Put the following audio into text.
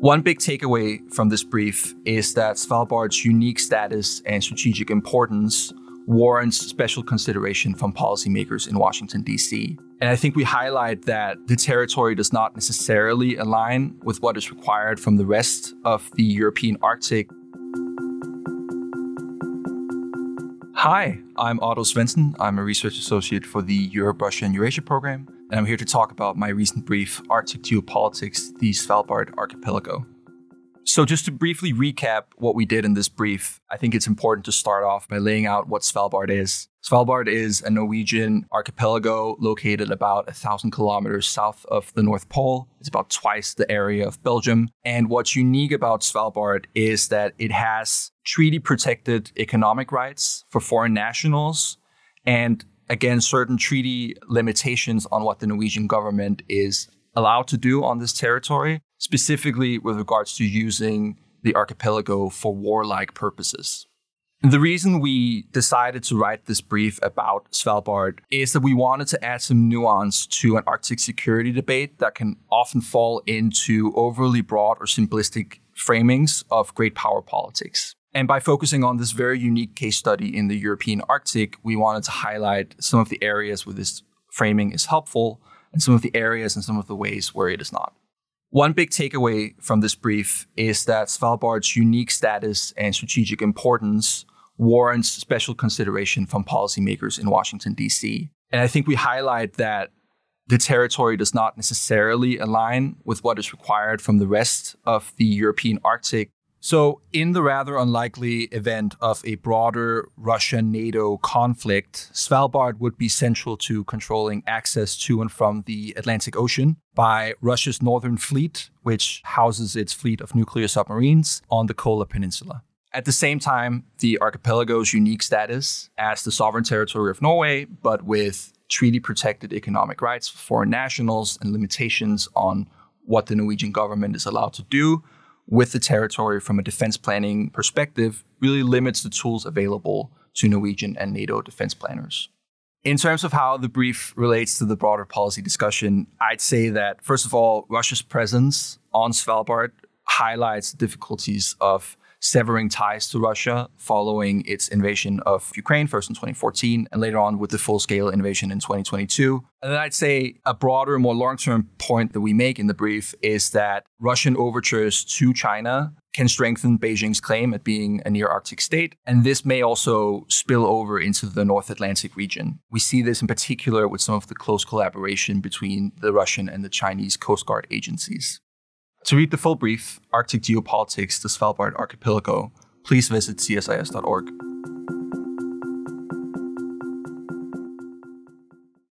One big takeaway from this brief is that Svalbard's unique status and strategic importance warrants special consideration from policymakers in Washington, D.C. And I think we highlight that the territory does not necessarily align with what is required from the rest of the European Arctic. Hi, I'm Otto Svendsen. I'm a research associate for the Europe, Russia, and Eurasia program, and I'm here to talk about my recent brief, Arctic Geopolitics, the Svalbard Archipelago. So, just to briefly recap what we did in this brief, I think it's important to start off by laying out what Svalbard is. Svalbard is a Norwegian archipelago located about a thousand kilometers south of the North Pole. It's about twice the area of Belgium. And what's unique about Svalbard is that it has treaty protected economic rights for foreign nationals and again certain treaty limitations on what the Norwegian government is allowed to do on this territory specifically with regards to using the archipelago for warlike purposes. The reason we decided to write this brief about Svalbard is that we wanted to add some nuance to an Arctic security debate that can often fall into overly broad or simplistic framings of great power politics. And by focusing on this very unique case study in the European Arctic, we wanted to highlight some of the areas where this framing is helpful and some of the areas and some of the ways where it is not. One big takeaway from this brief is that Svalbard's unique status and strategic importance warrants special consideration from policymakers in Washington, D.C. And I think we highlight that the territory does not necessarily align with what is required from the rest of the European Arctic so, in the rather unlikely event of a broader Russia NATO conflict, Svalbard would be central to controlling access to and from the Atlantic Ocean by Russia's Northern Fleet, which houses its fleet of nuclear submarines on the Kola Peninsula. At the same time, the archipelago's unique status as the sovereign territory of Norway, but with treaty protected economic rights for foreign nationals and limitations on what the Norwegian government is allowed to do with the territory from a defense planning perspective really limits the tools available to Norwegian and NATO defense planners. In terms of how the brief relates to the broader policy discussion, I'd say that, first of all, Russia's presence on Svalbard highlights the difficulties of severing ties to Russia following its invasion of Ukraine, first in 2014, and later on with the full scale invasion in 2022. And then I'd say a broader, more long term point that we make in the brief is that Russian overtures to China can strengthen Beijing's claim at being a near Arctic state. And this may also spill over into the North Atlantic region. We see this in particular with some of the close collaboration between the Russian and the Chinese Coast Guard agencies. To read the full brief, Arctic Geopolitics, the Svalbard Archipelago, please visit csis.org.